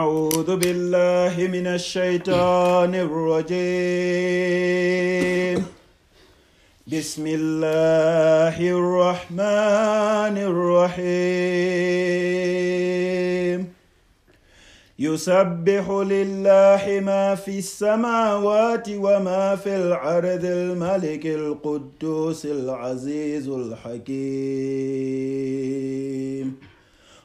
أعوذ بالله من الشيطان الرجيم. بسم الله الرحمن الرحيم. يسبح لله ما في السماوات وما في الأرض الملك القدوس العزيز الحكيم.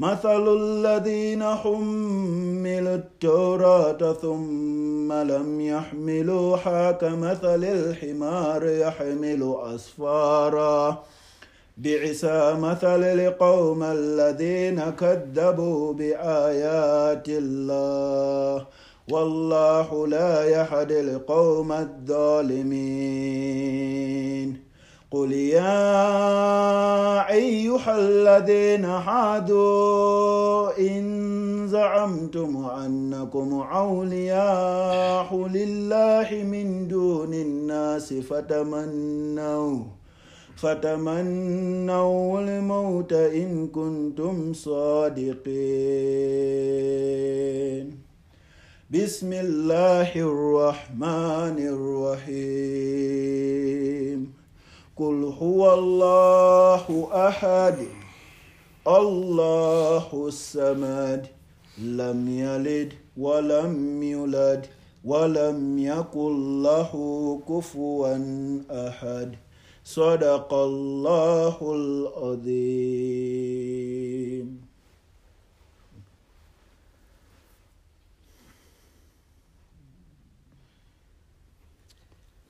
مثل الذين حملوا التوراة ثم لم يحملوها كمثل الحمار يحمل أسفارا. بئس مثل القوم الذين كذبوا بآيات الله. والله لا يهدي القوم الظالمين. قل يا أيها الذين هادوا إن زعمتم أنكم أولياء لله من دون الناس فتمنوا فتمنوا الموت إن كنتم صادقين. بسم الله الرحمن الرحيم. قل هو الله احد. الله الصمد لم يلد ولم يولد ولم يكن له كفوا احد. صدق الله العظيم.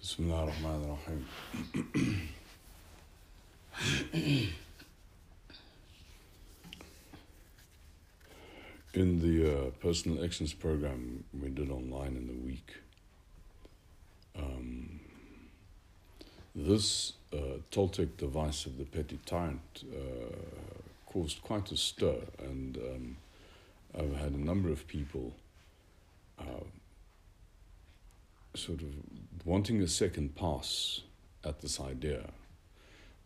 بسم الله الرحمن الرحيم. In the uh, personal actions program we did online in the week, um, this uh, Toltec device of the petty tyrant uh, caused quite a stir, and um, I've had a number of people uh, sort of wanting a second pass at this idea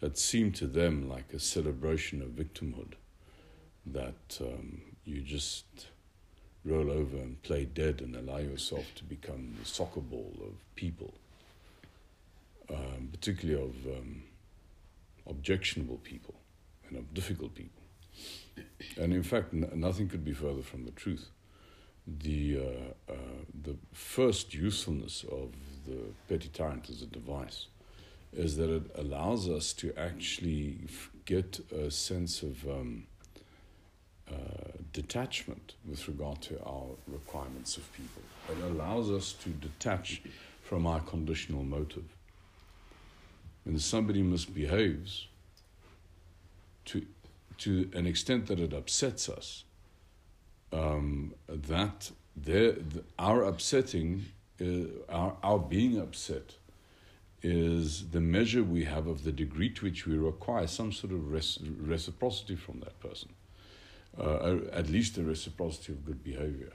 that seemed to them like a celebration of victimhood that um, you just roll over and play dead and allow yourself to become the soccer ball of people, um, particularly of um, objectionable people and of difficult people. And in fact, n- nothing could be further from the truth. The, uh, uh, the first usefulness of the petty tyrant as a device is that it allows us to actually get a sense of um, uh, detachment with regard to our requirements of people. It allows us to detach from our conditional motive. When somebody misbehaves, to, to an extent that it upsets us, um, that their, the, our upsetting, uh, our, our being upset, is the measure we have of the degree to which we require some sort of reciprocity from that person, uh, at least a reciprocity of good behavior.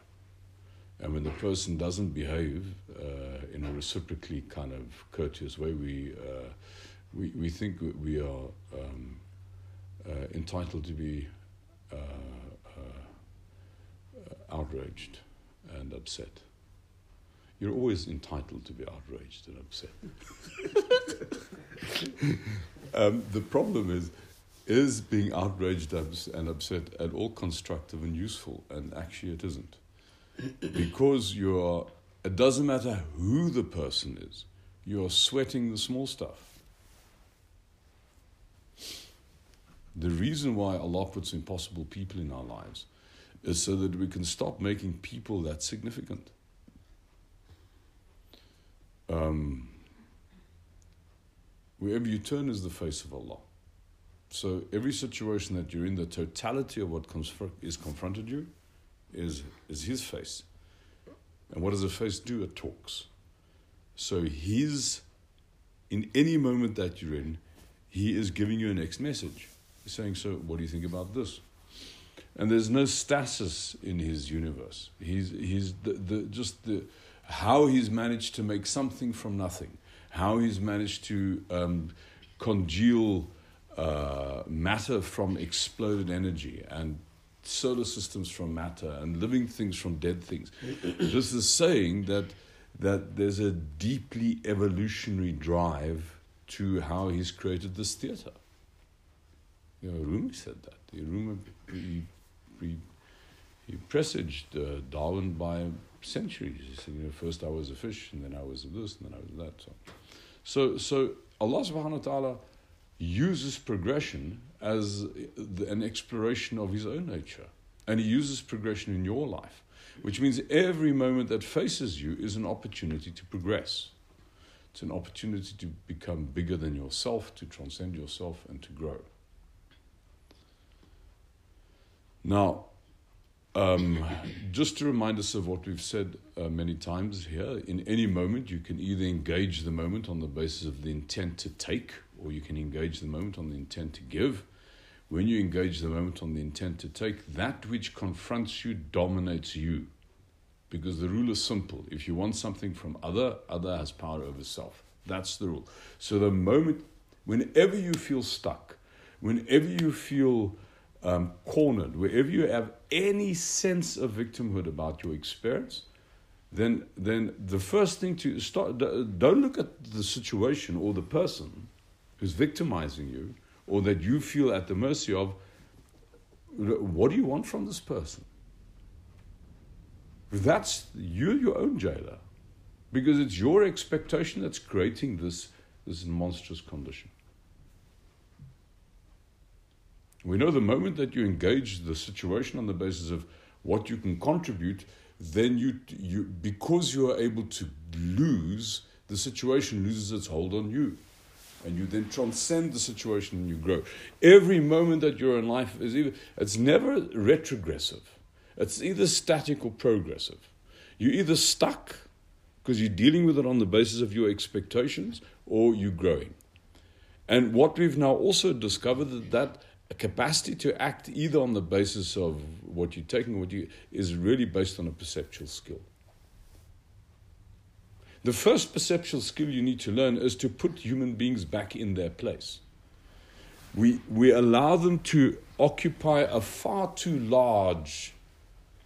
And when the person doesn't behave uh, in a reciprocally kind of courteous way, we, uh, we, we think we are um, uh, entitled to be uh, uh, outraged and upset. You're always entitled to be outraged and upset. um, the problem is, is being outraged and upset at all constructive and useful? And actually, it isn't. Because you are, it doesn't matter who the person is, you are sweating the small stuff. The reason why Allah puts impossible people in our lives is so that we can stop making people that significant. Um, wherever you turn is the face of Allah. So every situation that you're in, the totality of what confr- is confronted you is, is His face. And what does a face do? It talks. So His, in any moment that you're in, He is giving you a next message. He's saying, So what do you think about this? And there's no stasis in His universe. He's, he's the, the, just the, how He's managed to make something from nothing, how He's managed to um, congeal uh, matter from exploded energy and solar systems from matter and living things from dead things. this is saying that that there's a deeply evolutionary drive to how he's created this theater. You know, Rumi said that. Rumi he, he, he presaged uh, Darwin by centuries. You know, first I was a fish, and then I was this, and then I was that. So, so, so Allah subhanahu wa ta'ala uses progression as an exploration of his own nature. And he uses progression in your life, which means every moment that faces you is an opportunity to progress. It's an opportunity to become bigger than yourself, to transcend yourself, and to grow. Now, um, just to remind us of what we've said uh, many times here, in any moment you can either engage the moment on the basis of the intent to take, or you can engage the moment on the intent to give. When you engage the moment on the intent to take, that which confronts you dominates you. Because the rule is simple. If you want something from other, other has power over self. That's the rule. So the moment, whenever you feel stuck, whenever you feel um, cornered, wherever you have any sense of victimhood about your experience, then, then the first thing to start, don't look at the situation or the person who's victimizing you or that you feel at the mercy of, what do you want from this person? That's you're your own jailer. Because it's your expectation that's creating this, this monstrous condition. We know the moment that you engage the situation on the basis of what you can contribute, then you, you because you are able to lose, the situation loses its hold on you and you then transcend the situation and you grow. Every moment that you're in life is either it's never retrogressive. It's either static or progressive. You're either stuck because you're dealing with it on the basis of your expectations or you're growing. And what we've now also discovered that that capacity to act either on the basis of what you're taking, what you is really based on a perceptual skill. The first perceptual skill you need to learn is to put human beings back in their place. We, we allow them to occupy a far too large,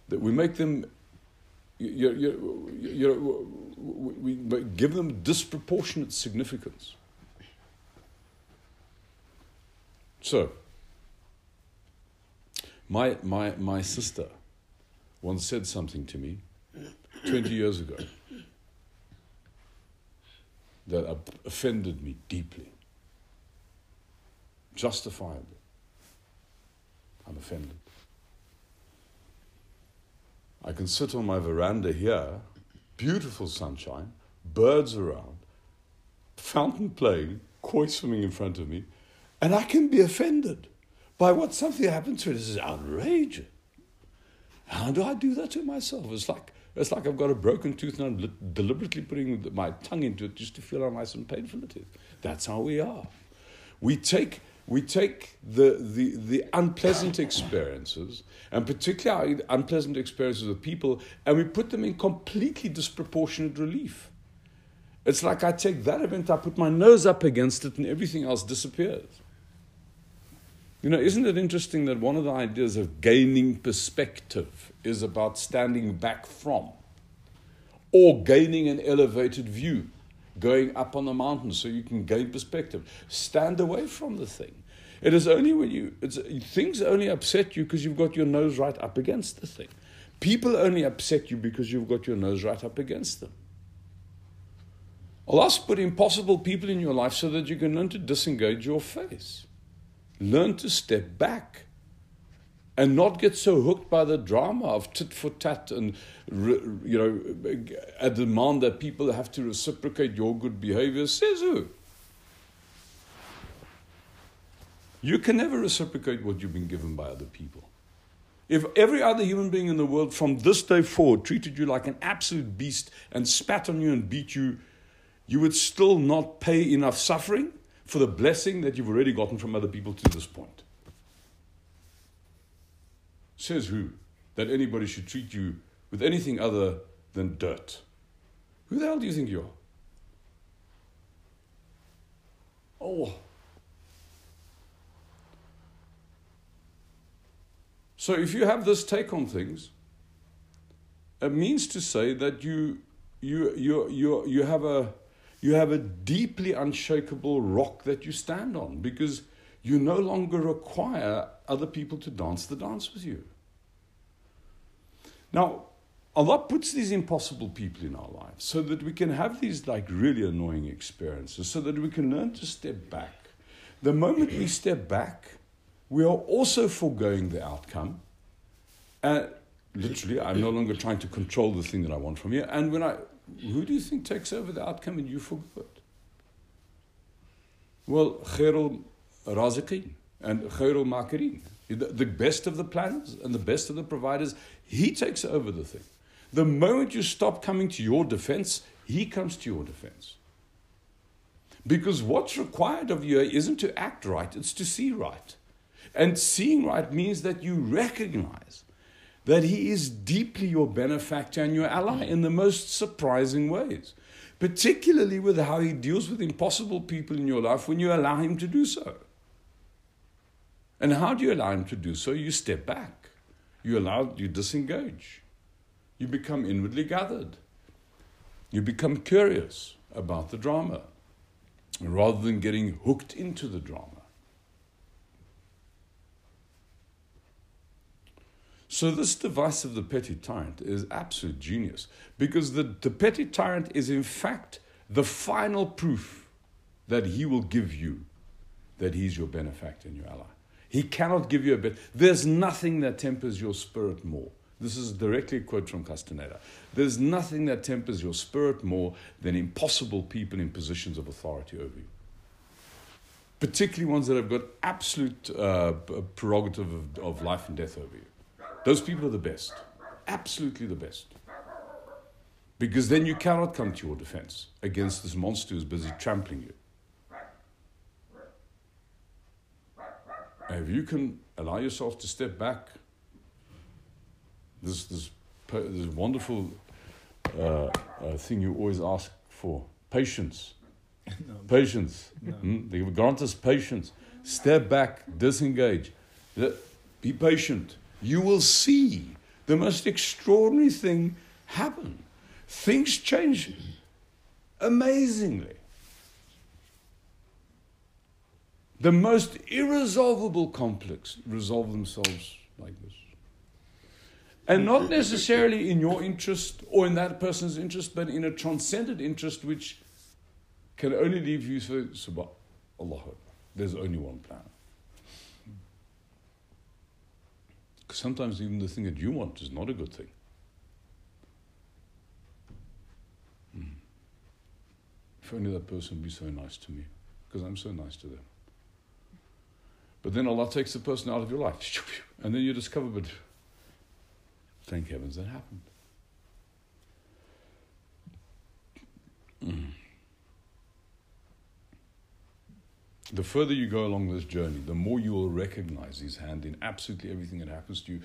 that we make them, you, you, you, we give them disproportionate significance. So, my, my, my sister once said something to me 20 years ago that offended me deeply. Justifiably. I'm offended. I can sit on my veranda here, beautiful sunshine, birds around, fountain playing, koi swimming in front of me, and I can be offended by what something happened to it. This is outrageous. How do I do that to myself? It's like it's like I've got a broken tooth and I'm deliberately putting my tongue into it just to feel how nice and painful it is. That's how we are. We take we take the, the, the unpleasant experiences, and particularly unpleasant experiences of people, and we put them in completely disproportionate relief. It's like I take that event, I put my nose up against it, and everything else disappears. You know, isn't it interesting that one of the ideas of gaining perspective is about standing back from or gaining an elevated view, going up on the mountain so you can gain perspective? Stand away from the thing. It is only when you, things only upset you because you've got your nose right up against the thing. People only upset you because you've got your nose right up against them. Allah's put impossible people in your life so that you can learn to disengage your face. Learn to step back. and not get so hooked by the drama of tit for tat and you know a demand that people have to reciprocate your good behavior. Says who? You can never reciprocate what you've been given by other people. If every other human being in the world from this day forward treated you like an absolute beast and spat on you and beat you you would still not pay enough suffering for the blessing that you've already gotten from other people to this point Says who? That anybody should treat you with anything other than dirt. Who the hell do you think you are? Oh. So if you have this take on things, it means to say that you you you you you have a you have a deeply unshakable rock that you stand on because you no longer require other people to dance the dance with you. Now, Allah puts these impossible people in our lives so that we can have these like really annoying experiences, so that we can learn to step back. The moment we step back, we are also foregoing the outcome. And literally, I'm no longer trying to control the thing that I want from you. And when I, who do you think takes over the outcome and you forgo it? Well, khairul raziqin and khairul makirin. The best of the planners and the best of the providers he takes over the thing. The moment you stop coming to your defense, he comes to your defense. Because what's required of you isn't to act right, it's to see right. And seeing right means that you recognize that he is deeply your benefactor and your ally in the most surprising ways, particularly with how he deals with impossible people in your life when you allow him to do so. And how do you allow him to do so? You step back you allow, you disengage. You become inwardly gathered. You become curious about the drama rather than getting hooked into the drama. So, this device of the petty tyrant is absolute genius because the, the petty tyrant is, in fact, the final proof that he will give you that he's your benefactor and your ally. He cannot give you a bit. There's nothing that tempers your spirit more. This is directly a quote from Castaneda. There's nothing that tempers your spirit more than impossible people in positions of authority over you. Particularly ones that have got absolute uh, prerogative of, of life and death over you. Those people are the best. Absolutely the best. Because then you cannot come to your defense against this monster who's busy trampling you. if you can allow yourself to step back, this this this wonderful uh, uh, thing you always ask for patience. no. Patience. No. Mm? They grant us patience. Step back, disengage. Be patient. You will see the most extraordinary thing happen. Things change amazingly. the most irresolvable conflicts resolve themselves like this. And not necessarily in your interest or in that person's interest, but in a transcendent interest which can only leave you so, subah, Allah. There's only one plan. Because sometimes even the thing that you want is not a good thing. Hmm. If only that person would be so nice to me, because I'm so nice to them. But then Allah takes the person out of your life. And then you discover, but thank heavens that happened. Mm. The further you go along this journey, the more you will recognize His hand in absolutely everything that happens to you.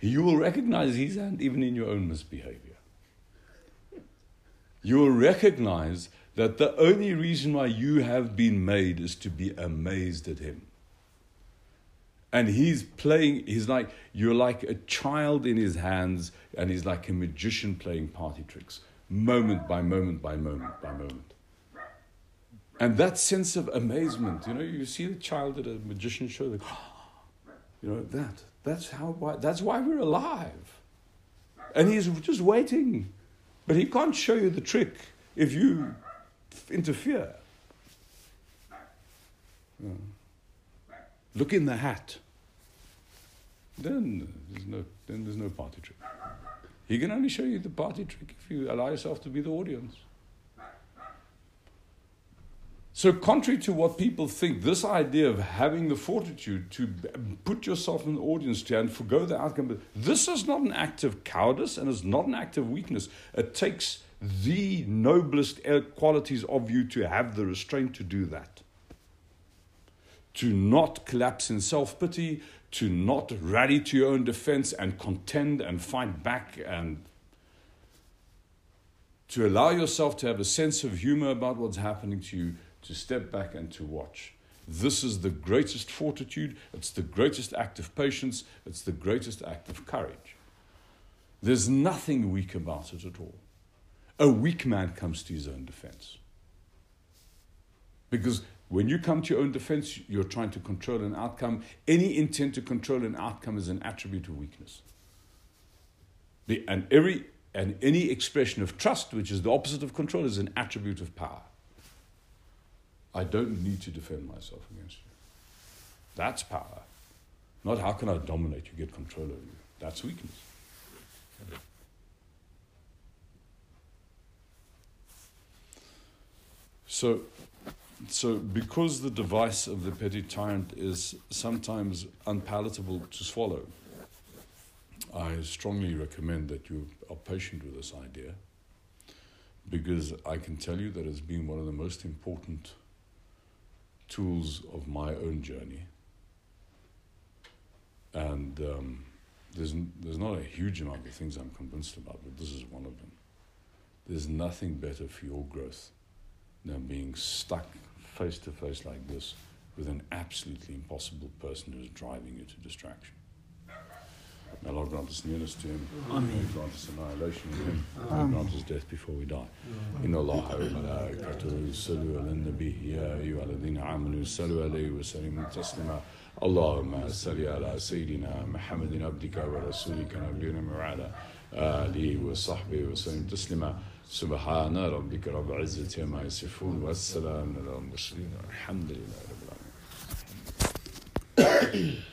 You will recognize His hand even in your own misbehavior. You will recognize that the only reason why you have been made is to be amazed at Him and he's playing he's like you're like a child in his hands and he's like a magician playing party tricks moment by moment by moment by moment and that sense of amazement you know you see the child at a magician show like, you know that that's how why, that's why we're alive and he's just waiting but he can't show you the trick if you interfere. Look in the hat. then there's no then there's no party trick. He can only show you the party trick if you allow yourself to be the audience. So, contrary to what people think, this idea of having the fortitude to put yourself in the audience chair and forego the outcome, this is not an act of cowardice and it's not an act of weakness. It takes the noblest qualities of you to have the restraint to do that. To not collapse in self pity, to not rally to your own defense and contend and fight back and to allow yourself to have a sense of humor about what's happening to you to step back and to watch. This is the greatest fortitude, it's the greatest act of patience, it's the greatest act of courage. There's nothing weak about it at all. A weak man comes to his own defense. Because when you come to your own defense, you're trying to control an outcome. Any intent to control an outcome is an attribute of weakness. And, every, and any expression of trust, which is the opposite of control, is an attribute of power. I don't need to defend myself against you. That's power. Not how can I dominate you, get control over you. That's weakness. So, so because the device of the petty tyrant is sometimes unpalatable to swallow, I strongly recommend that you are patient with this idea because I can tell you that it's been one of the most important tools of my own journey. And um, there's, there's not a huge amount of things I'm convinced about, but this is one of them. There's nothing better for your growth than being stuck face to face like this with an absolutely impossible person who's driving you to distraction. May Allah grant us nearness to Him. Amen. grant us annihilation in Him. Amen. grant us death before we die. إن الله وملائكته يصلوا على النبي يا أيها الذين آمنوا صلوا عليه وسلموا تسليما اللهم صل على سيدنا محمد عبدك ورسولك نبينا وعلى آله وصحبه وسلم تسليما سبحان ربك رب العزة عما يصفون والسلام على المرسلين الحمد لله رب العالمين